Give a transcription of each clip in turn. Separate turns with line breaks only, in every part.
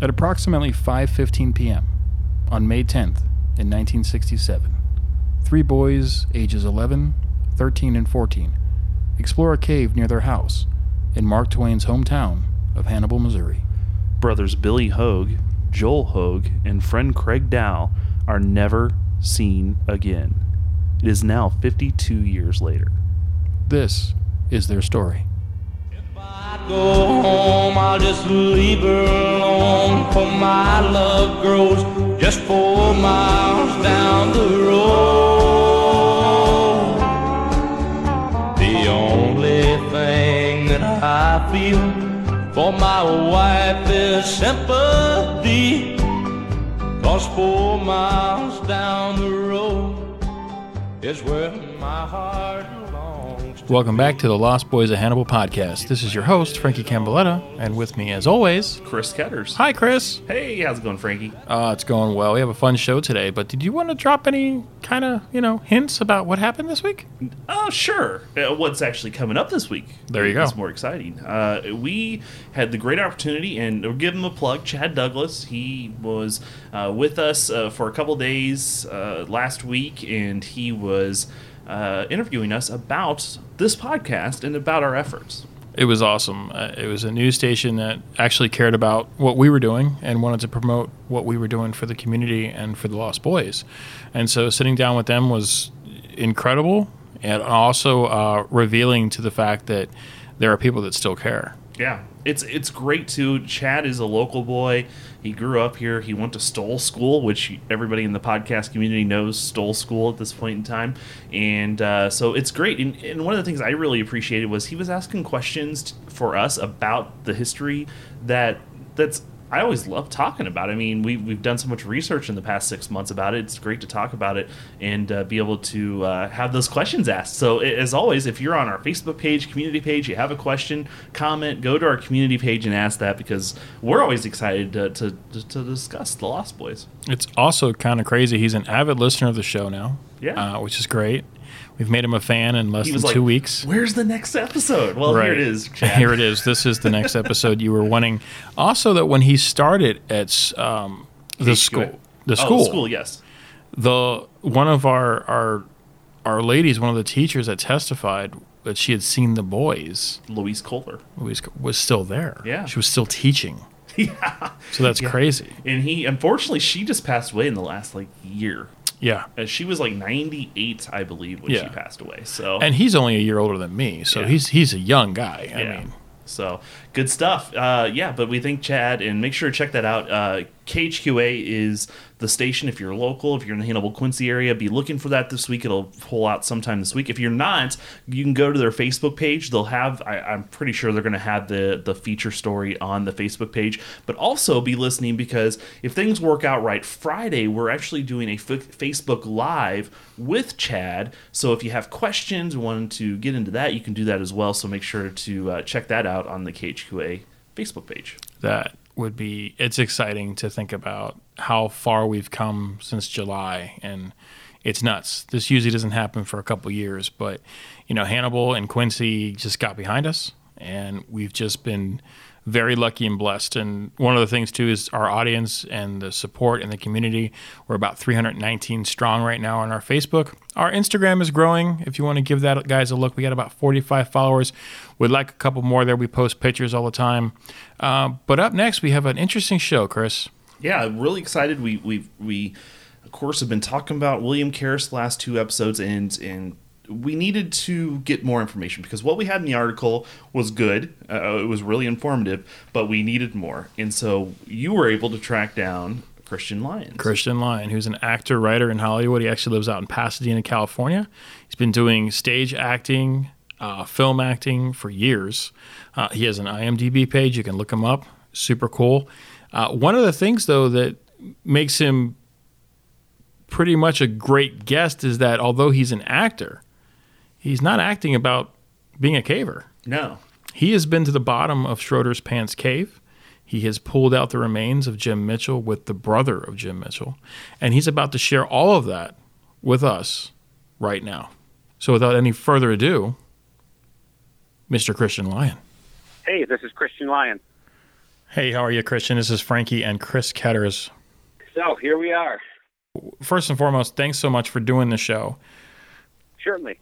At approximately 5:15 p.m. on May 10th in 1967, three boys ages 11, 13, and 14 explore a cave near their house in Mark Twain's hometown of Hannibal, Missouri.
Brothers Billy Hogue, Joel Hogue, and friend Craig Dow are never seen again. It is now 52 years later.
This is their story.
Go home, I'll just leave her alone. For my love grows just four miles down the road. The only thing that I feel for my wife is sympathy. Cause four miles down the road is where my heart
Welcome back to the Lost Boys of Hannibal podcast. This is your host, Frankie Camboletta, and with me, as always,
Chris Ketters.
hi, Chris.
Hey, how's it going, Frankie?
Uh, it's going well. We have a fun show today, but did you want to drop any kind of, you know, hints about what happened this week?
Oh, sure. Uh, what's actually coming up this week?
There you go.
It's more exciting. Uh, we had the great opportunity, and we'll give him a plug. Chad Douglas. He was uh, with us uh, for a couple days uh, last week, and he was uh, interviewing us about this podcast and about our efforts.
It was awesome. Uh, it was a news station that actually cared about what we were doing and wanted to promote what we were doing for the community and for the Lost Boys. And so sitting down with them was incredible and also uh, revealing to the fact that there are people that still care.
Yeah, it's it's great too. Chad is a local boy. He grew up here. He went to Stowell School, which everybody in the podcast community knows Stowell School at this point in time, and uh, so it's great. And, and one of the things I really appreciated was he was asking questions for us about the history that that's. I always love talking about. it. I mean, we, we've done so much research in the past six months about it. It's great to talk about it and uh, be able to uh, have those questions asked. So, as always, if you're on our Facebook page, community page, you have a question, comment, go to our community page and ask that because we're always excited to, to, to discuss the Lost Boys.
It's also kind of crazy. He's an avid listener of the show now,
Yeah.
uh, which is great. We've made him a fan in less than
like,
two weeks.
Where's the next episode? Well, here it is.
Here it is. This is the next episode you were wanting. Also, that when he started at um, the school, the
Oh,
school,
school, yes.
the one of our our our ladies, one of the teachers that testified that she had seen the boys
Louise Kohler.
was was still there.
Yeah.
she was still teaching.
yeah.
So that's crazy.
And he, unfortunately, she just passed away in the last like year.
Yeah,
Uh, she was like 98, I believe, when she passed away. So
and he's only a year older than me, so
Yeah.
he's he's a young guy. I
yeah.
mean,
So good stuff. Uh, yeah, but we think Chad, and make sure to check that out. Uh, KHQA is the station. If you're local, if you're in the Hannibal Quincy area, be looking for that this week. It'll pull out sometime this week. If you're not, you can go to their Facebook page. They'll have. I, I'm pretty sure they're going to have the the feature story on the Facebook page. But also be listening because if things work out right, Friday we're actually doing a F- Facebook Live with Chad. So if you have questions want to get into that, you can do that as well. So make sure to uh, check that out on the KHQA Facebook page.
that would be it's exciting to think about how far we've come since July and it's nuts. This usually doesn't happen for a couple years, but you know, Hannibal and Quincy just got behind us and we've just been very lucky and blessed. And one of the things too is our audience and the support in the community. We're about 319 strong right now on our Facebook. Our Instagram is growing. If you want to give that guys a look, we got about 45 followers. We'd like a couple more there. We post pictures all the time. Uh, but up next, we have an interesting show, Chris.
yeah, I'm really excited. We we we of course have been talking about William Karras last two episodes, and and we needed to get more information because what we had in the article was good. Uh, it was really informative, but we needed more, and so you were able to track down Christian Lyons.
Christian Lyon, who's an actor, writer in Hollywood. He actually lives out in Pasadena, California. He's been doing stage acting, uh, film acting for years. Uh, he has an IMDb page. You can look him up. Super cool. Uh, one of the things, though, that makes him pretty much a great guest is that although he's an actor, he's not acting about being a caver.
No,
He has been to the bottom of Schroeder's Pants Cave. He has pulled out the remains of Jim Mitchell with the brother of Jim Mitchell. And he's about to share all of that with us right now. So without any further ado, Mr. Christian Lyon.
Hey, this is Christian Lyon.
Hey, how are you, Christian? This is Frankie and Chris Ketters.
So here we are.
First and foremost, thanks so much for doing the show.
Certainly.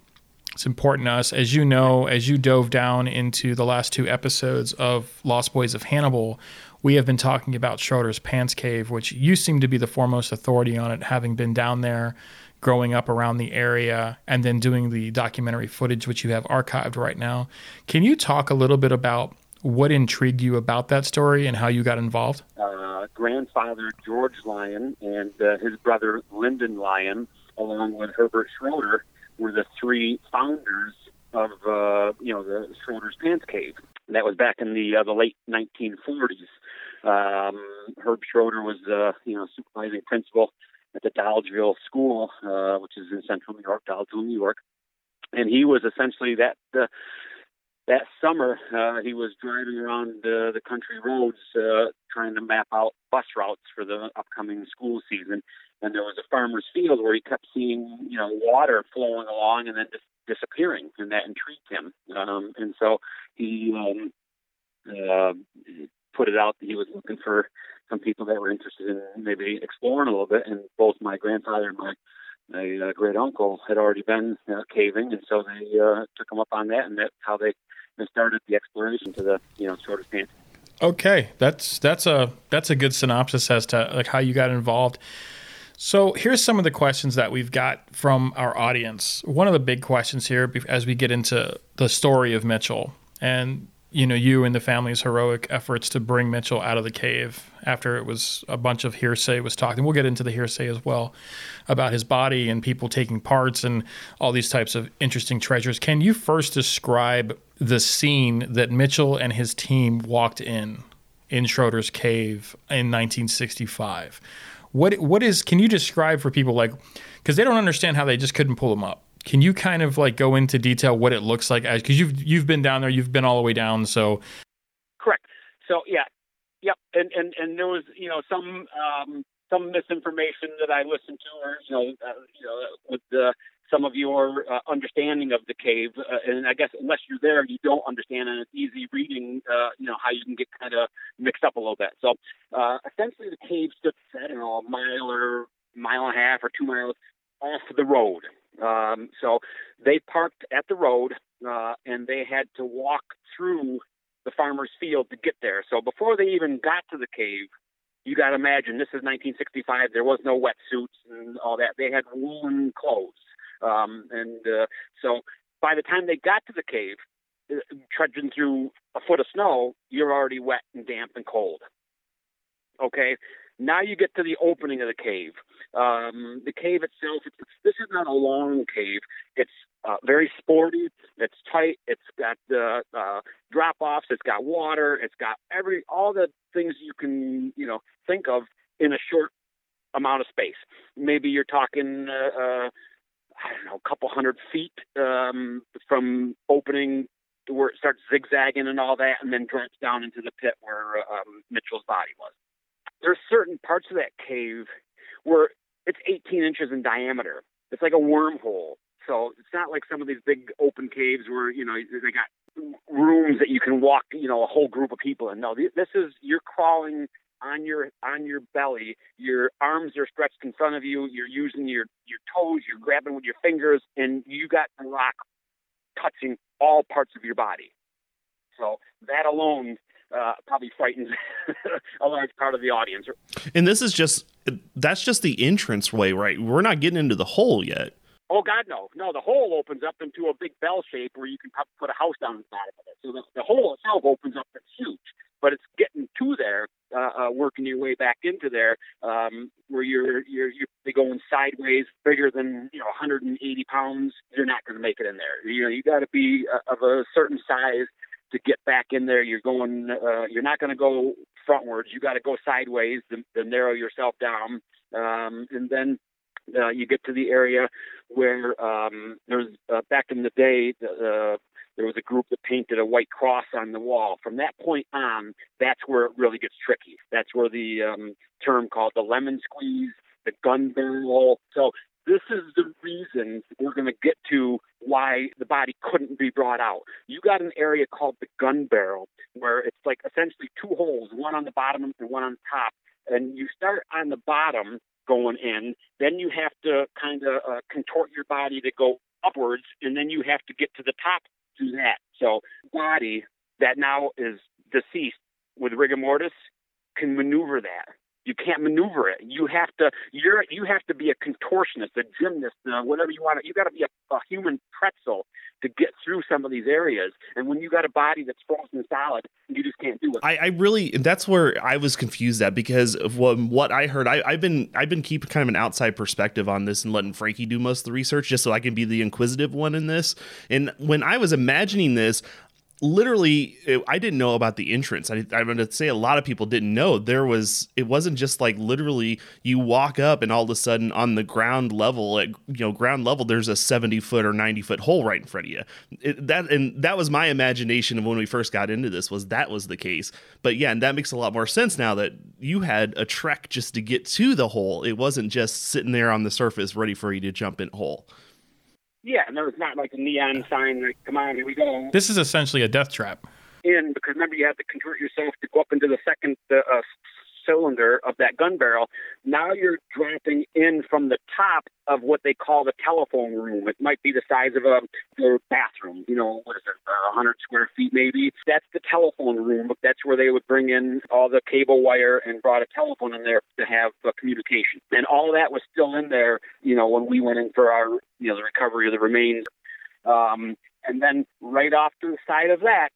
It's important to us. As you know, as you dove down into the last two episodes of Lost Boys of Hannibal, we have been talking about Schroeder's Pants Cave, which you seem to be the foremost authority on it, having been down there, growing up around the area, and then doing the documentary footage, which you have archived right now. Can you talk a little bit about what intrigued you about that story and how you got involved?
Uh, grandfather George Lyon and uh, his brother Lyndon Lyon, along with Herbert Schroeder, were the three founders of uh, you know the Schroeder's Pants Cave. And that was back in the uh, the late 1940s. Um, Herb Schroeder was uh, you know supervising principal at the Dolgeville School, uh, which is in central New York, Dolgeville, New York, and he was essentially that. Uh, that summer, uh, he was driving around uh, the country roads uh, trying to map out bus routes for the upcoming school season. And there was a farmer's field where he kept seeing, you know, water flowing along and then dis- disappearing, and that intrigued him. Um, and so he um, uh, put it out that he was looking for some people that were interested in maybe exploring a little bit. And both my grandfather and my my uh, great uncle had already been uh, caving, and so they uh, took him up on that, and that's how they, started the exploration to the you know of pants.
Okay, that's that's a that's a good synopsis as to like how you got involved. So here's some of the questions that we've got from our audience. One of the big questions here, as we get into the story of Mitchell, and you know, you and the family's heroic efforts to bring Mitchell out of the cave after it was a bunch of hearsay was talked. And we'll get into the hearsay as well about his body and people taking parts and all these types of interesting treasures. Can you first describe the scene that Mitchell and his team walked in in Schroeder's cave in 1965? What what is? Can you describe for people like because they don't understand how they just couldn't pull them up? Can you kind of like go into detail what it looks like because you've you've been down there, you've been all the way down, so
correct. So yeah, yep, and and and there was you know some um, some misinformation that I listened to, or you know, uh, you know, with the some of your uh, understanding of the cave, uh, and I guess unless you're there, you don't understand, and it's easy reading, uh, you know, how you can get kind of mixed up a little bit. So uh, essentially, the cave stood, I don't know, a mile or mile and a half or two miles off the road. Um, so they parked at the road uh, and they had to walk through the farmer's field to get there. So before they even got to the cave, you got to imagine this is 1965. There was no wetsuits and all that. They had woolen clothes. Um, and uh, so by the time they got to the cave, uh, trudging through a foot of snow, you're already wet and damp and cold. Okay, now you get to the opening of the cave. Um, the cave itself, it's, this is not a long cave. It's uh, very sporty. It's tight. It's got the uh, drop offs. It's got water. It's got every all the things you can you know think of in a short amount of space. Maybe you're talking. I don't know, a couple hundred feet um, from opening where it starts zigzagging and all that, and then drops down into the pit where um, Mitchell's body was there's certain parts of that cave where it's 18 inches in diameter. It's like a wormhole. So it's not like some of these big open caves where you know they got rooms that you can walk, you know, a whole group of people in. No, this is you're crawling on your on your belly. Your arms are stretched in front of you. You're using your your toes. You're grabbing with your fingers, and you got the rock touching all parts of your body. So that alone uh, probably frightens a large part of the audience.
And this is just that's just the entrance way, right? We're not getting into the hole yet.
Oh God, no, no! The hole opens up into a big bell shape where you can put a house down inside of it. So the, the hole itself opens up. It's huge, but it's getting to there, uh, uh, working your way back into there, um, where you're you're you're going sideways, bigger than you know 180 pounds. You're not going to make it in there. You know, you got to be uh, of a certain size to get back in there. You're going, uh, you're not going to go frontwards. You got to go sideways to, to, narrow yourself down, um, and then uh, you get to the area where um, there's uh, back in the day. Uh, there was a group that painted a white cross on the wall. From that point on, that's where it really gets tricky. That's where the um, term called the lemon squeeze, the gun barrel. So this is the reason we're going to get to why the body couldn't be brought out. You got an area called the gun barrel where it's like essentially two holes, one on the bottom and one on top. And you start on the bottom going in, then you have to kind of uh, contort your body to go upwards, and then you have to get to the top to that. So, body that now is deceased with rigor mortis can maneuver that. You can't maneuver it. You have to. You're. You have to be a contortionist, a gymnast, uh, whatever you want. You got to be a, a human pretzel to get through some of these areas. And when you got a body that's frozen solid, you just can't do it.
I, I really. That's where I was confused at because of what, what I heard. I, I've been. I've been keeping kind of an outside perspective on this and letting Frankie do most of the research, just so I can be the inquisitive one in this. And when I was imagining this, literally i didn't know about the entrance. I, i'm going to say a lot of people didn't know. There was it wasn't just like literally you walk up and all of a sudden on the ground level at you know ground level there's a 70 foot or 90 foot hole right in front of you. It, that and that was my imagination of when we first got into this was that was the case. But yeah and that makes a lot more sense now that you had a trek just to get to the hole. It wasn't just sitting there on the surface ready for you to jump in hole
yeah, and there was not like a neon sign like, come on, here we go.
This is essentially a death trap.
In, because remember, you have to convert yourself to go up into the second uh, cylinder of that gun barrel. Now you're dropping in from the top of what they call the telephone room. It might be the size of a, bathroom, you know, what is it, uh, 100 square feet maybe. That's the telephone room. That's where they would bring in all the cable wire and brought a telephone in there to have communication. And all that was still in there, you know, when we went in for our, you know, the recovery of the remains. Um, and then right off to the side of that,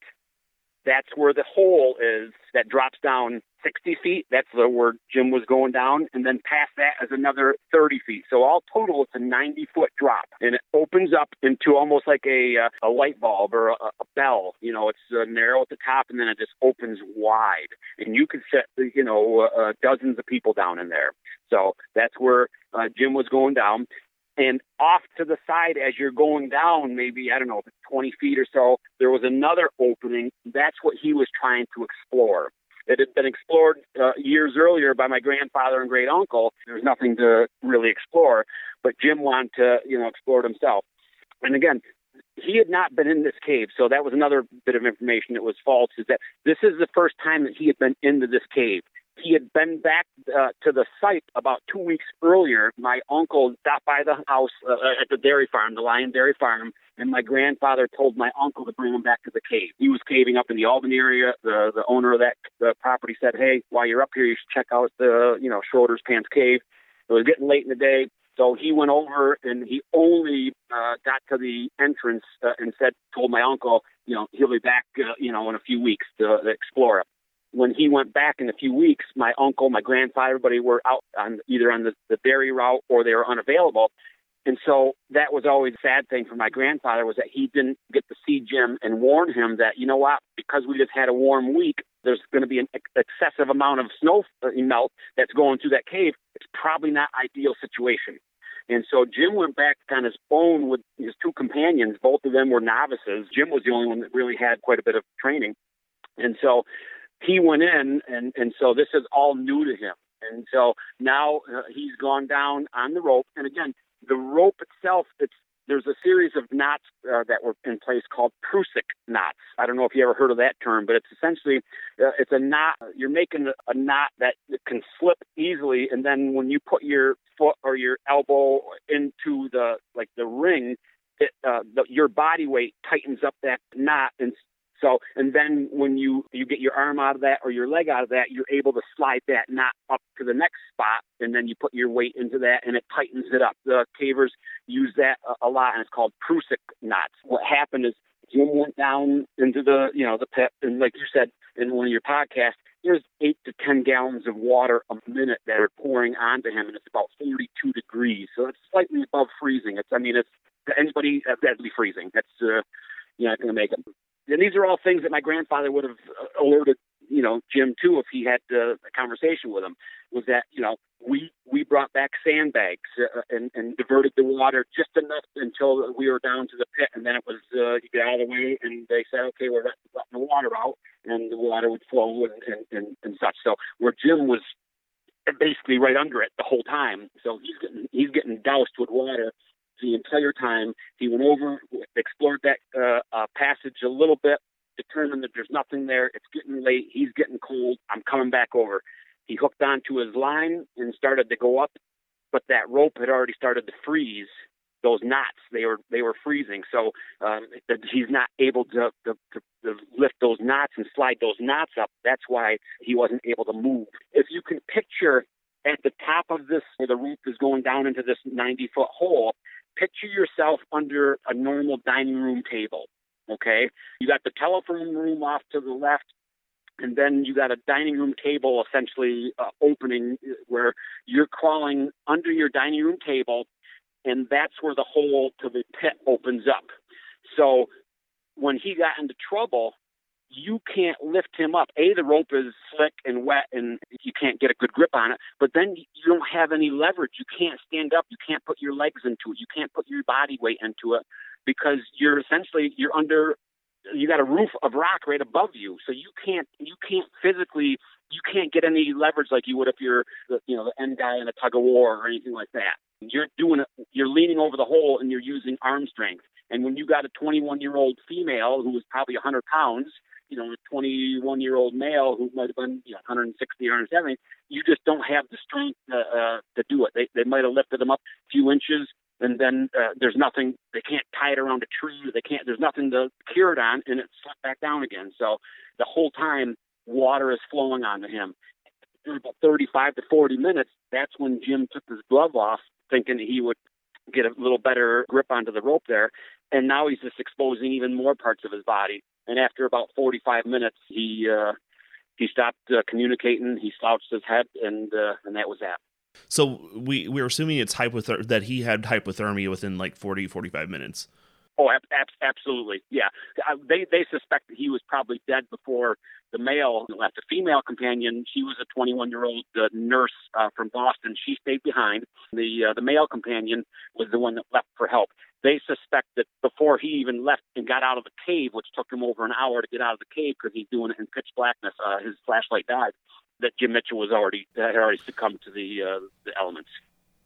that's where the hole is that drops down 60 feet. That's the where Jim was going down. And then past that is another 30 feet. So all total, it's a 90 foot drop. And it opens up into almost like a, uh, a light bulb or a, a bell. You know, it's uh, narrow at the top and then it just opens wide. And you could set, you know, uh, uh dozens of people down in there. So that's where uh, Jim was going down. And off to the side, as you're going down, maybe, I don't know, 20 feet or so, there was another opening. That's what he was trying to explore. It had been explored uh, years earlier by my grandfather and great uncle. There was nothing to really explore, but Jim wanted to, you know, explore it himself. And again, he had not been in this cave, so that was another bit of information that was false. Is that this is the first time that he had been into this cave he had been back uh, to the site about two weeks earlier. My uncle stopped by the house uh, at the dairy farm, the Lyon Dairy Farm, and my grandfather told my uncle to bring him back to the cave. He was caving up in the Albany area. The the owner of that the property said, "Hey, while you're up here, you should check out the you know Schroeder's Pants Cave." It was getting late in the day, so he went over and he only uh, got to the entrance uh, and said, told my uncle, you know, he'll be back, uh, you know, in a few weeks to, to explore it when he went back in a few weeks, my uncle, my grandfather, everybody were out on either on the, the dairy route or they were unavailable. And so that was always a sad thing for my grandfather was that he didn't get to see Jim and warn him that, you know what, because we just had a warm week, there's going to be an excessive amount of snow uh, melt that's going through that cave. It's probably not ideal situation. And so Jim went back on his own with his two companions. Both of them were novices. Jim was the only one that really had quite a bit of training. And so he went in, and and so this is all new to him. And so now uh, he's gone down on the rope. And again, the rope itself, it's there's a series of knots uh, that were in place called Prusik knots. I don't know if you ever heard of that term, but it's essentially uh, it's a knot. You're making a knot that can slip easily, and then when you put your foot or your elbow into the like the ring, it, uh, the, your body weight tightens up that knot and so, and then when you you get your arm out of that or your leg out of that, you're able to slide that knot up to the next spot, and then you put your weight into that, and it tightens it up. The cavers use that a, a lot, and it's called Prusik knots. What happened is Jim went down into the you know the pit, and like you said in one of your podcasts, there's eight to ten gallons of water a minute that are pouring onto him, and it's about 42 degrees, so it's slightly above freezing. It's I mean it's anybody uh, deadly freezing. That's uh, you're not going to make it and these are all things that my grandfather would have uh, alerted you know Jim too if he had uh, a conversation with him was that you know we we brought back sandbags uh, and and diverted the water just enough until we were down to the pit and then it was uh, you get out of the way and they said okay we're letting the water out and the water would flow and and, and, and such so where Jim was basically right under it the whole time. So he's getting he's getting doused with water the entire time. He went over, explored that uh, uh, passage a little bit, determined that there's nothing there. It's getting late. He's getting cold. I'm coming back over. He hooked onto his line and started to go up, but that rope had already started to freeze. Those knots they were they were freezing, so um, he's not able to, to, to, to lift those knots and slide those knots up. That's why he wasn't able to move. If you can picture at the top of this, where the rope is going down into this 90 foot hole, picture yourself under a normal dining room table. Okay, you got the telephone room off to the left, and then you got a dining room table essentially uh, opening where you're crawling under your dining room table and that's where the hole to the pit opens up. So when he got into trouble, you can't lift him up. A, the rope is slick and wet and you can't get a good grip on it, but then you don't have any leverage. You can't stand up. You can't put your legs into it. You can't put your body weight into it because you're essentially you're under you got a roof of rock right above you. So you can't you can't physically you can't get any leverage like you would if you're you know the end guy in a tug of war or anything like that. You're doing it. You're leaning over the hole and you're using arm strength. And when you got a 21 year old female who was probably 100 pounds, you know, a 21 year old male who might have been you know, 160 or 170, you just don't have the strength uh, uh, to do it. They they might have lifted them up a few inches, and then uh, there's nothing. They can't tie it around a tree. They can't. There's nothing to cure it on, and it slipped back down again. So the whole time, water is flowing onto him. For about 35 to 40 minutes, that's when Jim took his glove off thinking he would get a little better grip onto the rope there. And now he's just exposing even more parts of his body. And after about 45 minutes, he uh, he stopped uh, communicating. He slouched his head, and uh, and that was that.
So we we're assuming it's hypother- that he had hypothermia within like 40 45 minutes.
Oh, ab- ab- absolutely, yeah. Uh, they they suspect that he was probably dead before the male left. The female companion, she was a 21 year old uh, nurse uh, from Boston. She stayed behind. The uh, the male companion was the one that left for help. They suspect that before he even left and got out of the cave, which took him over an hour to get out of the cave because he's doing it in pitch blackness, uh, his flashlight died. That Jim Mitchell was already had already succumbed to the uh, the elements.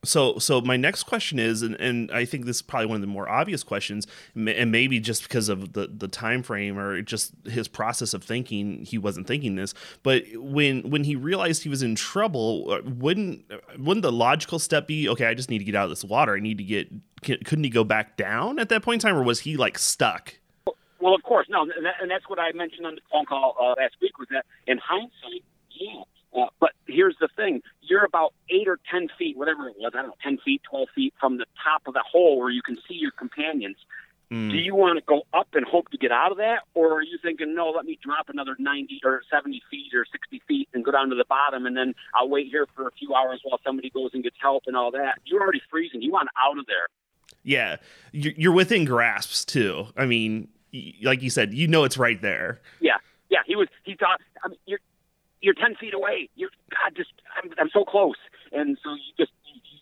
So, so my next question is, and, and I think this is probably one of the more obvious questions, and maybe just because of the the time frame or just his process of thinking, he wasn't thinking this. But when when he realized he was in trouble, uh, wouldn't wouldn't the logical step be, okay, I just need to get out of this water. I need to get. Couldn't he go back down at that point in time, or was he like stuck?
Well, of course, no, and that's what I mentioned on the phone call uh, last week. Was that in hindsight, yeah uh, but here's the thing: you're about eight or ten feet, whatever it was, I don't know, ten feet, twelve feet from the top of the hole where you can see your companions. Mm. Do you want to go up and hope to get out of that, or are you thinking, no, let me drop another ninety or seventy feet or sixty feet and go down to the bottom, and then I'll wait here for a few hours while somebody goes and gets help and all that? You're already freezing. You want out of there.
Yeah, you're within grasps too. I mean, like you said, you know it's right there.
Yeah, yeah. He was. He thought. I mean, you're you're 10 feet away. You're, God, just, I'm, I'm so close. And so you just,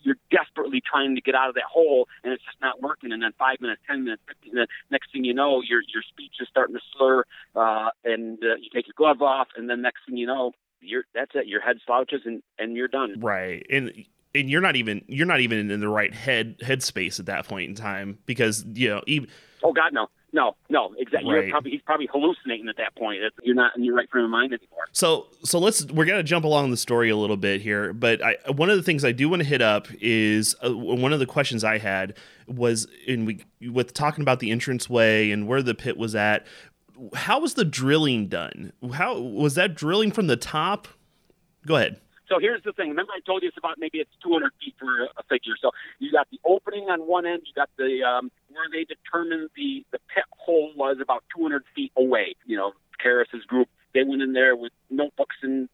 you're desperately trying to get out of that hole and it's just not working. And then five minutes, 10 minutes, 15 minutes, next thing you know, your, your speech is starting to slur, uh, and uh, you take your glove off. And then next thing you know, you're, that's it. Your head slouches and, and you're done.
Right. And, and you're not even, you're not even in the right head, head space at that point in time because, you know, even,
oh God, no no, no, exactly. Right. Probably, he's probably hallucinating at that point. You're not in your right frame of mind anymore.
So, so let's we're gonna jump along the story a little bit here. But I, one of the things I do want to hit up is uh, one of the questions I had was in we with talking about the entrance way and where the pit was at. How was the drilling done? How was that drilling from the top? Go ahead.
So here's the thing. Remember, I told you it's about maybe it's 200 feet for a figure. So you got the opening on one end. You got the um, where they determined the the pit hole was about 200 feet away. You know, Karras's group they went in there with notebooks and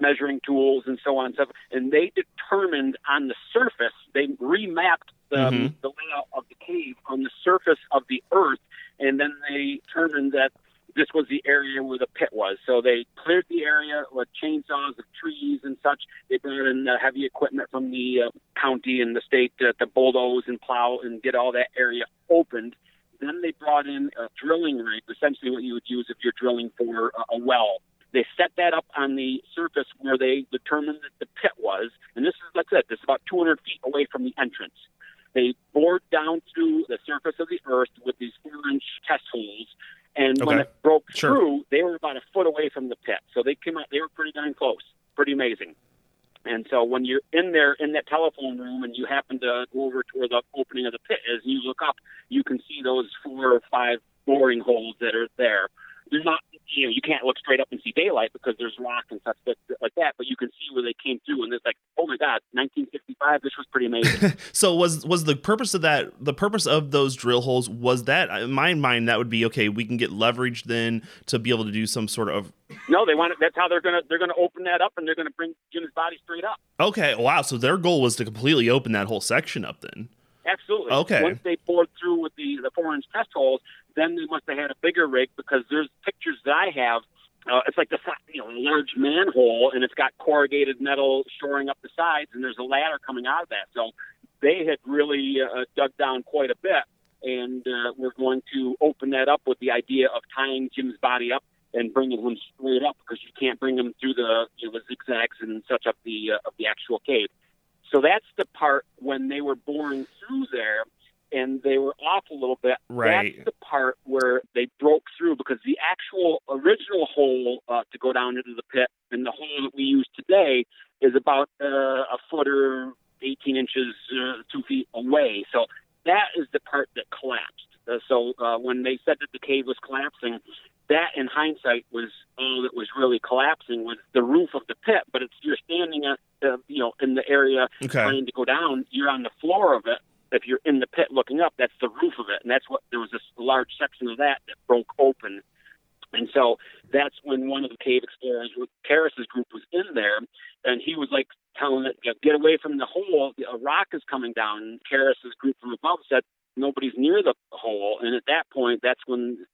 measuring tools and so on and stuff, and they determined on the surface they remapped the, mm-hmm. the layout of the cave on the surface of the earth, and then they determined that this was the area where the pit was. So they cleared the area with chainsaws of trees and such. They brought in uh, heavy equipment from the uh, county and the state uh, to bulldoze and plow and get all that area opened. Then they brought in a drilling rig, essentially what you would use if you're drilling for a well. They set that up on the surface where they determined that the pit was and this is like I said, this is about 200 feet away from the entrance. They bored down through the surface of the earth with these four-inch test holes, and when it broke
Sure.
through, they were about a foot away from the pit. So they came out. They were pretty darn close. Pretty amazing. And so when you're in there in that telephone room and you happen to go over to where the opening of the pit is, and you look up, you can see those four or five boring holes that are there. They're not, you know, you can't look straight up and see daylight because there's rock and stuff like that, but you can see where they came through, and it's like, God, 1955, this was pretty amazing.
So was was the purpose of that the purpose of those drill holes was that in my mind that would be okay we can get leverage then to be able to do some sort of
no, they want it. That's how they're gonna they're gonna open that up, and they're gonna bring Jim's body straight up.
okay wow so their goal was to completely open that whole section up then
Absolutely.
Okay.
Once they bored through with the the four inch test holes, then they must have had a bigger rig because there's pictures that I have. Uh, it's like the you know large manhole, and it's got corrugated metal shoring up the sides, and there's a ladder coming out of that. So they had really uh, dug down quite a bit, and uh, we're going to open that up with the idea of tying Jim's body up and bringing him straight up because you can't bring him through the you know the zigzags and such of the uh, of the actual cave. So that's the part when they were boring through there and they were off a little bit.
Right.
That's the part where they broke through because the actual original hole uh, to go down into the pit and the hole that we use today is about uh, a foot or 18 inches, uh, two feet away. So that is the part that collapsed. Uh, so uh, when they said that the cave was collapsing, that in hindsight was all that was really collapsing was the roof of the pit. But it's you're standing at uh, you know in the area
okay
trying to go down, you're on the floor of it. If you're in the pit looking up, that's the roof of it, and that's what there was this large section of that that broke open. And so that's when one of the cave explorers, with Karras's group, was in there, and he was like telling it, "Get away from the hole! A rock is coming down." And Karras's group from above said, "Nobody's near the hole." And at that point, that's when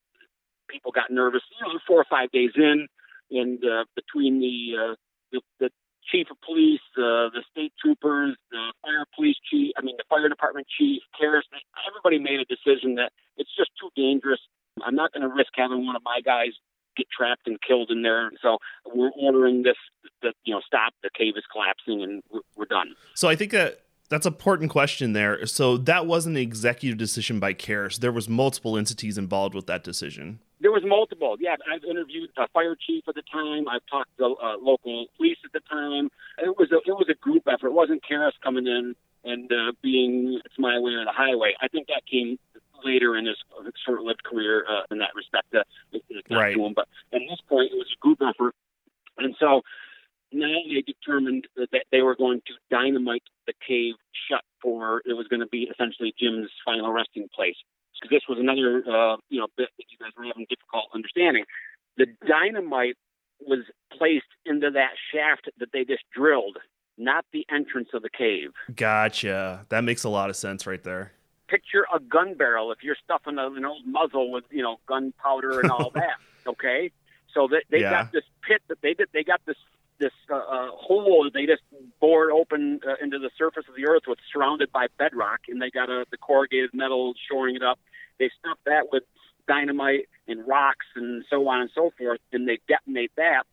people got nervous. You know, four or five days in, and uh, between the, uh, the the chief of police, uh, the state troopers, the fire police chief, I mean the fire department chief, Karras, everybody made a decision that it's just too dangerous. I'm not going to risk having one of my guys get trapped and killed in there. So we're ordering this that you know stop. The cave is collapsing, and we're, we're done.
so I think that that's an important question there so that wasn't an executive decision by Karras there was multiple entities involved with that decision
There was multiple. Yeah, I've interviewed a fire chief at the time. I've talked to uh, local police at the time. It was a it was a group effort. It wasn't Karras coming in and uh, being it's my way or the highway. I think that came later in his short-lived career uh, in that respect. Uh,
Right.
to him, but at this point, it was a group effort, and so now they determined that they were going to dynamite the cave shut for it was going to be essentially Jim's final resting place. Because this was another uh, you know bit that you guys were having difficult understanding. The dynamite was placed into that shaft that they just drilled, not the entrance of the cave.
gotcha that makes a lot of sense right there
Picture a gun barrel if you're stuffing a, an old muzzle with you know gunpowder and all that. Okay, so they they
Yeah.
got this pit that they did. They got this this uh, uh, hole that they just bored open uh, into the surface of the earth, with surrounded by bedrock, and they got a, the corrugated metal shoring it up. They stuffed that with dynamite and rocks and so on and so forth, and they detonate that.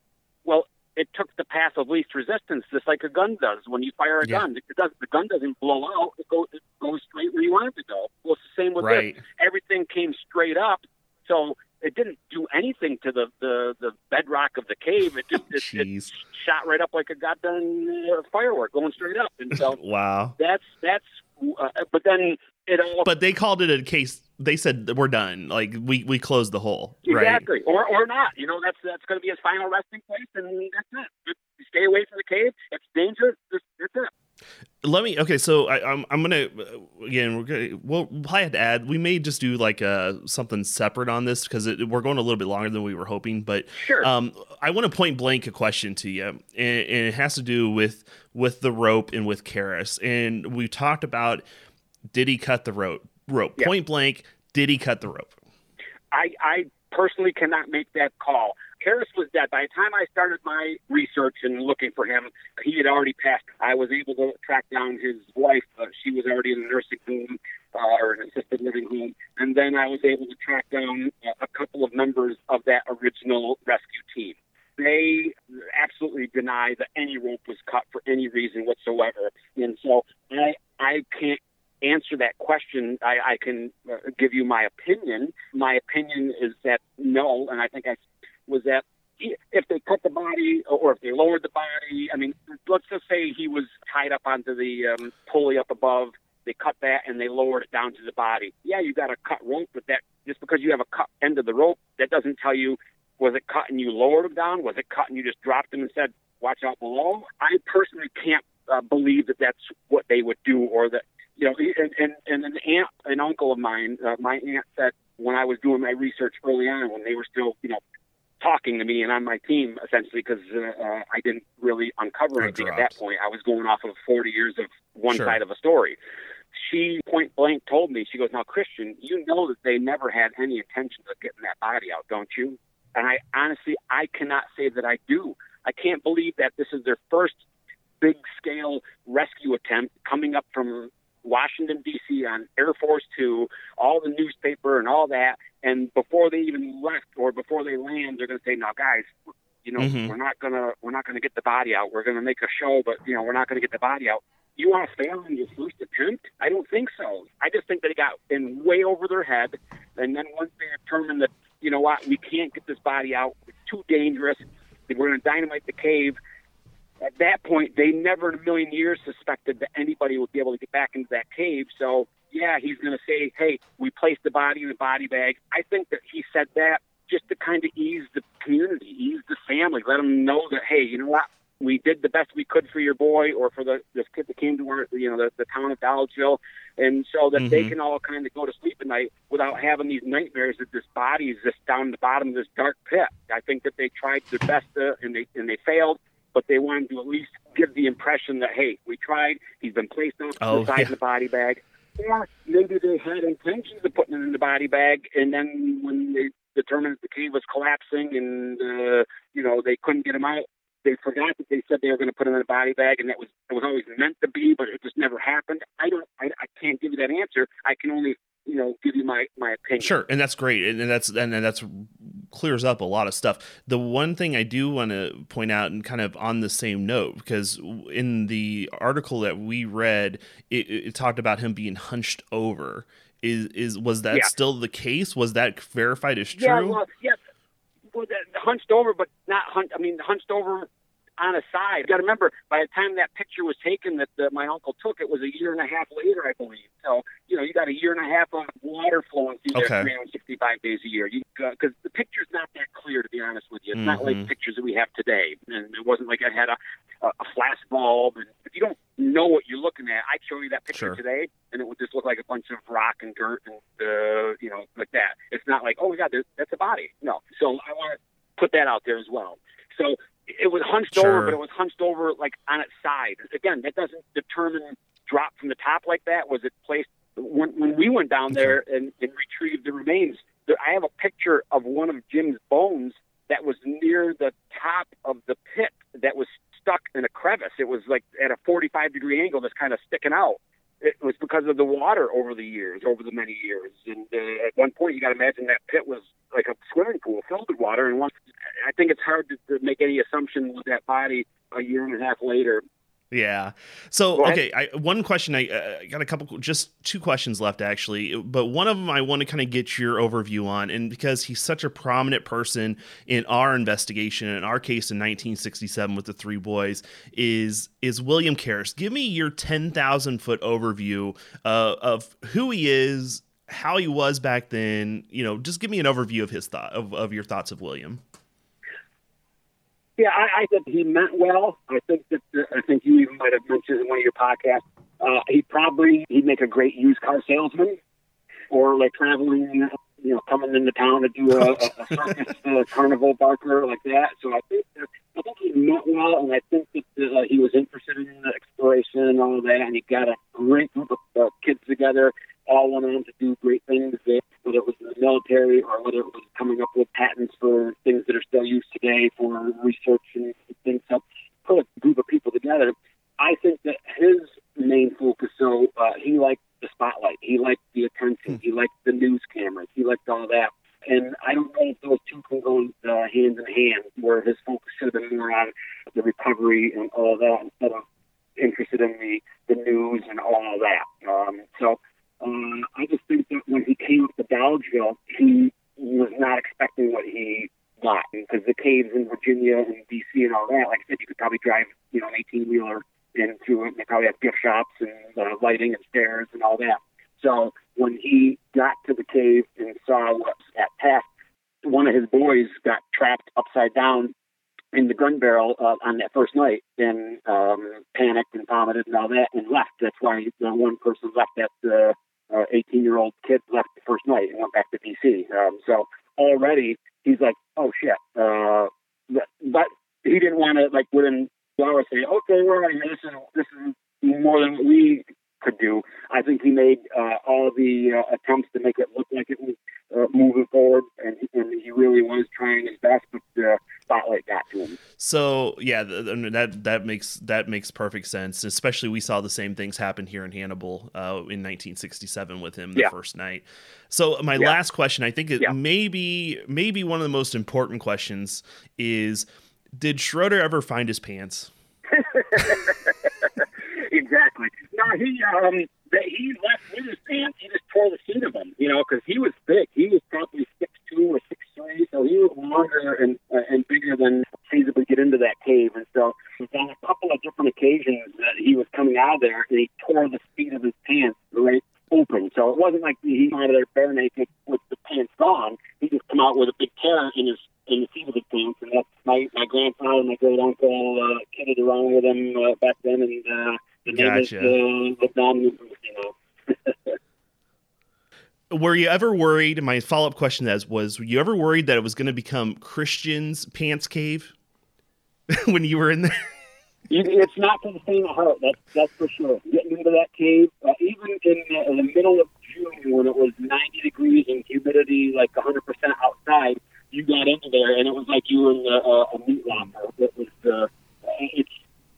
Well, it took the path of least resistance, just like a gun does. When you fire a
Yeah.
gun, it does, the gun doesn't blow out; it goes, it goes straight where you want it to go. Well, it's the same with
right
this. Everything came straight up, so it didn't do anything to the the, the bedrock of the cave. It just it, it shot right up like a goddamn uh, firework, going straight up. And so
wow
that's that's. Uh, but then it all
but they called it a case they said we're done like we we closed the hole right
Exactly, or or not. You know, that's that's going to be his final resting place, and that's it. Just stay away from the cave. It's dangerous. Just, that's it.
Let me okay so I, i'm i'm gonna again we're gonna we'll probably have to add we may just do like uh something separate on this because we're going a little bit longer than we were hoping but
Sure.
um i want to point blank a question to you and, and it has to do with with the rope and with Karras. and we talked about did he cut the rope rope
Yeah.
point blank did he cut the rope
I I personally cannot make that call. Karras was dead. By the time I started my research and looking for him, he had already passed. I was able to track down his wife. Uh, she was already in a nursing home uh, or an assisted living home. And then I was able to track down uh, a couple of members of that original rescue team. they absolutely deny that any rope was cut for any reason whatsoever. And so I I can't answer that question. I, I can uh, give you my opinion. My opinion is that no, and I think I was that if they cut the body or if they lowered the body. I mean, let's just say he was tied up onto the um, pulley up above. They cut that and they lowered it down to the body. Yeah, you got a cut rope, but that just because you have a cut end of the rope, that doesn't tell you was it cut and you lowered him down? Was it cut and you just dropped him and said, "Watch out below"? I personally can't uh, believe that that's what they would do, or that you know. And and, and an aunt, an uncle of mine, uh, my aunt said when I was doing my research early on, when they were still, you know, talking to me and on my team essentially because uh, uh, I didn't really uncover anything at that point. I was going off of 40 years of one
Sure.
side of a story. She point blank told me, she goes, Now, Christian, you know that they never had any intentions of getting that body out, don't you? And I honestly, I cannot say that I do. I can't believe that this is their first big scale rescue attempt coming up from Washington, D.C. on Air Force Two, all the newspaper and all that. And before they even left or before they land, they're going to say, "Now, guys, you know,
Mhm.
we're not gonna we're not gonna get the body out. We're gonna make a show, but you know, we're not gonna get the body out." You want to fail in your first attempt? I don't think so. I just think that they got in way over their head, and then once they determined that, you know what, we can't get this body out, it's too dangerous. We're going to dynamite the cave at that point, they never in a million years suspected that anybody would be able to get back into that cave. So, yeah, he's going to say, hey, we placed the body in a body bag. I think that he said that just to kind of ease the community, ease the family, let them know that, hey, you know what? We did the best we could for your boy or for the this kid that came to our, you know, the, the town of Dolgeville, and so that they
Mhm.
can all kind of go to sleep at night without having these nightmares that this body is just down the bottom of this dark pit. I think that they tried their best to, and they and they failed but they wanted to at least give the impression that hey, we tried. He's been placed to
Oh,
the side
yeah.
of the body bag. Or maybe they had intentions of putting it in the body bag, and then when they determined the cave was collapsing and uh, you know they couldn't get him out, they forgot that they said they were going to put him in a body bag, and that was it was always meant to be, but it just never happened. I don't, I, I can't give you that answer. I can only you know give you my my opinion.
Sure, and that's great, and, and that's and, that's clears up a lot of stuff. The one thing I do want to point out, and kind of on the same note, because in the article that we read, it, it talked about him being hunched over. Is is was that
Yeah.
still the case? Was that verified as true?
Yeah, well, yes, well, the, the hunched over, but not hunched. I mean, hunched over on a side. You got to remember, by the time that picture was taken, that the, my uncle took, it was a year and a half later, I believe. So, you know, you got a year and a half of water flowing through
Okay.
there 365 days a year. Because the picture's not that clear, to be honest with you. It's not like
Mhm.
pictures that we have today, and it wasn't like I had a a, a flash bulb. And if you don't know what you're looking at, I'd show you that picture
Sure.
today, and it would just look like a bunch of rock and dirt and uh, you know like that. It's not like oh my god, that's a body. No. So I want to put that out there as well. So it was hunched
Sure.
over, but it was hunched over like on its side. Again, that doesn't determine drop from the top like that. Was it placed when when we went down there and, and retrieved the remains? There, I have a picture of one of Jim's bones that was near the top of the pit that was stuck in a crevice. It was like at a 45 degree angle that's kind of sticking out. It was because of the water over the years, over the many years. And uh, at one point, you got to imagine that pit was like a swimming pool filled with water. And once, I think it's hard to, to make any assumption with that body a year and a half later.
Yeah. So okay, I, one question I uh, got a couple, just two questions left actually, but one of them I want to kind of get your overview on, and because he's such a prominent person in our investigation, in our case in 1967 with the three boys, is is William Karras. Give me your 10,000 foot overview uh, of who he is, how he was back then. You know, just give me an overview of his thought of, of your thoughts of William.
Yeah, I, I think he meant well. I think that uh, I think you even might have mentioned in one of your podcasts. Uh, he probably he'd make a great used car salesman, or like traveling, you know, coming into town to do a, a, circus uh, carnival barker like that. So I think that, I think he meant well, and I think that uh, he was interested in the exploration and all of that. And he got a great group of uh, kids together, all went on to do great things. There, military or whether it was coming up with patents for things that are still used today for research and things. So put a group of people together. I think that his main focus, so uh, he liked the spotlight, he liked the attention, he liked the news cameras, he liked all that. And I don't know if those two can go uh, hand in hand, where his focus discovery and all that instead of interested in the, the news and all that. Um, so um, I just think that when he came up to he was not expecting what he got because the caves in Virginia and DC and all that, like I said, you could probably drive, you know, an 18 wheeler in through it. They probably have gift shops and uh, lighting and stairs and all that. So when he got to the cave and saw what's at past, one of his boys got trapped upside down in the gun barrel uh, on that first night and um, panicked and vomited and all that and left. That's why the one person left that uh, uh, 18 year old kid left the first night and went back to DC. Um, so already he's like, oh shit. Uh, but, he didn't want to like within hours say, okay, we're out here. This is this is more than what we could do. I think he made uh, all the uh, attempts to make it look like it was uh, moving forward, and, and he really was trying his best, but the spotlight got to him.
So yeah, th- th- that that makes that makes perfect sense. Especially we saw the same things happen here in Hannibal uh, in 1967 with him the
Yeah.
first night. So my
Yeah.
last question, I think it
Yeah.
maybe maybe one of the most important questions is, did Schroeder ever find his pants?
exactly. No, he um that he left with his pants. He just tore the seat of them, you know, because he was big. He was probably six two or six three, so he was longer and uh, and bigger than feasibly get into that cave. And so on a couple of different occasions that he was coming out of there, and he tore the seat of his pants right open. So it wasn't like he came out of there bare naked with the pants gone. He just come out with a big tear in his in the seat of his pants, and that's my my grandfather and my great uncle uh, kidded around with him uh, back then, and uh, the
Gotcha.
uh, looked on him, you know.
Were you ever worried? My follow up question that was: Were you ever worried that it was going to become Christian's pants cave when you were in there?
You, it's not for the faint of heart. That's that's for sure. Getting into that cave, uh, even in, uh, in the middle of June when it was 90 degrees and humidity like 100 percent outside, you got into there and it was like you were in the, uh, a meat locker. It was uh, it's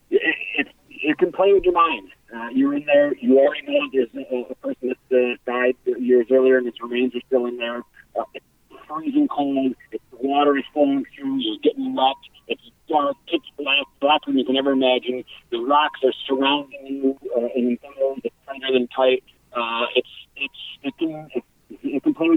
it, it, it can play with your mind. Uh, you're in there. You already know there's a, a person that uh, died years earlier and his remains are still in there. Uh, it's freezing cold. It's, the water is flowing through. You're getting wet. It's dark, pitch black, blacker than you can ever imagine. The rocks are surrounding you uh, in tunnels. It's tighter than tight. Uh, it's it's it can it, it can play.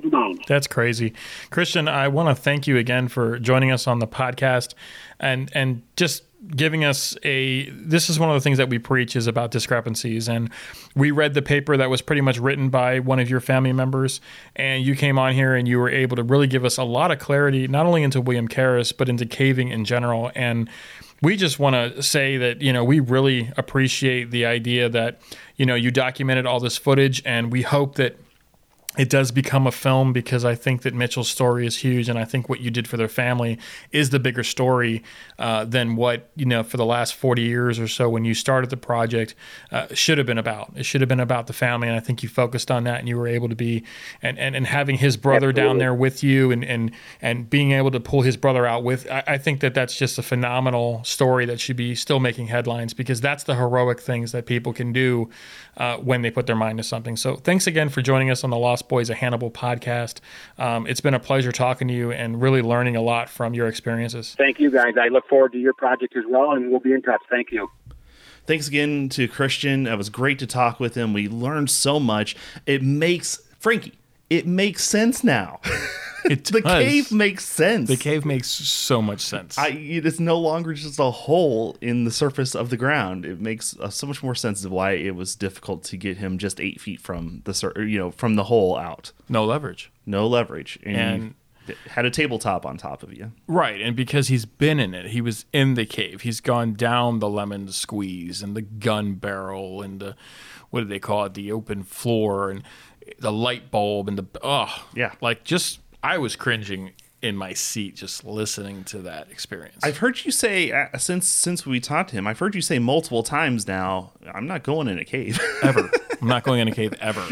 That's crazy. Christian, I want to thank you again for joining us on the podcast and and just giving us a this is one of the things that we preach is about discrepancies. And we read the paper that was pretty much written by one of your family members and you came on here and you were able to really give us a lot of clarity not only into William Karras but into caving in general. And we just want to say that you know we really appreciate the idea that you know you documented all this footage and we hope that it does become a film because I think that Mitchell's story is huge, and I think what you did for their family is the bigger story uh, than what you know for the last forty years or so when you started the project uh, should have been about. It should have been about the family, and I think you focused on that, and you were able to be and and, and having his brother down there with you, and and and being able to pull his brother out with. I, I think that that's just a phenomenal story that should be still making headlines because that's the heroic things that people can do uh, when they put their mind to something. So thanks again for joining us on the Lost Boys of Hannibal podcast. Um, it's been a pleasure talking to you and really learning a lot from your experiences.
Thank you guys. I look forward to your project as well, and we'll be in touch. Thank you.
Thanks again to Christian. It was great to talk with him. We learned so much. It makes Frankie. It makes sense now.
It
the
does.
cave makes sense.
The cave makes so much sense.
I, it's no longer just a hole in the surface of the ground. It makes uh, so much more sense of why it was difficult to get him just eight feet from the sur- you know from the hole out.
no leverage.
No leverage, and,
And-
had a tabletop on top of you.
Right, and because he's been in it, he was in the cave. He's gone down the lemon squeeze and the gun barrel and the what do they call it? The open floor and the light bulb and the oh
Yeah.
like just I was cringing in my seat just listening to that experience.
I've heard you say uh, since since we talked to him. I've heard you say multiple times now. I'm not going in a cave.
ever. I'm not going in a cave ever.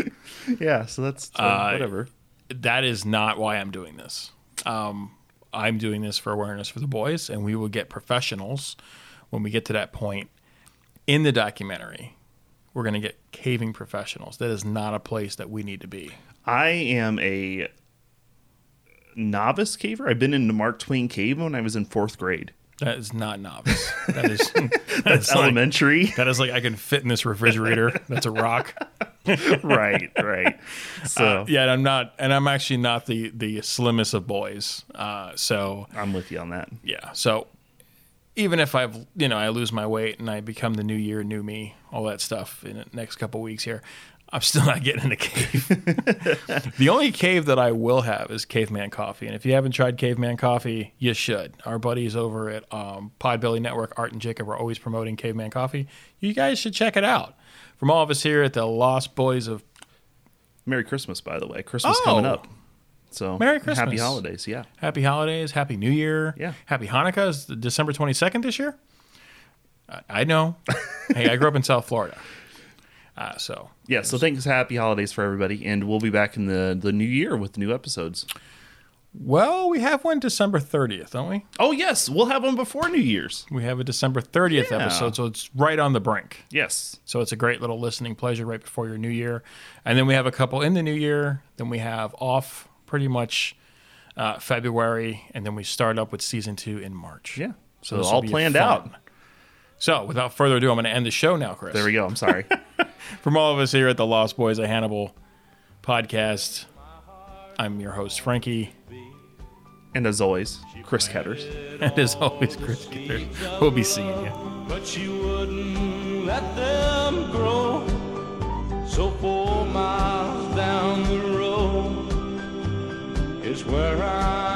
yeah, so that's so
Uh,
whatever.
that is not why I'm doing this. Um, I'm doing this for awareness for the boys, and we will get professionals when we get to that point in the documentary. We're going to get caving professionals. That is not a place that we need to be.
I am a novice caver. I've been in the Mark Twain cave when I was in fourth grade.
That is not novice. That is that's,
That's
like,
elementary.
that is like I can fit in this refrigerator. That's a rock.
right, right. So
Uh, yeah, and I'm not, and I'm actually not the the slimmest of boys. Uh, so
I'm with you on that.
yeah, so even if I've you know I lose my weight and I become the new year, new me, all that stuff in the next couple weeks here, I'm still not getting in a cave. the only cave that I will have is Caveman Coffee, and if you haven't tried Caveman Coffee, you should. Our buddies over at um, Podbelly Network, Art and Jacob, are always promoting Caveman Coffee. You guys should check it out. From all of us here at the Lost Boys of
Merry Christmas, by the way. Christmas
Oh.
coming up. So
Merry Christmas.
Happy holidays. Yeah.
Happy Holidays, Happy New Year,
Yeah.
Happy Hanukkah is December 22nd this year. I, I know. hey, I grew up in South Florida. Uh, so,
Yeah. So thanks. Happy holidays for everybody, and we'll be back in the the new year with new episodes.
well, we have one December 30th, don't we?
Oh yes, we'll have one before New Year's.
We have a December 30th
Yeah.
episode, so it's right on the brink.
Yes.
So it's a great little listening pleasure right before your new year. And then we have a couple in the new year. Then we have off pretty much uh, February. And then we start up with season two in March.
Yeah. So
this will
all planned
fun.
out.
So without further ado, I'm going to end the show now, Chris.
There we go. I'm sorry.
From all of us here at the Lost Boys of Hannibal podcast, I'm your host, Frankie.
and as always, Chris Ketters.
And as always, Chris Gitter. We'll be seeing you.
but she wouldn't let them grow. So four miles where I'm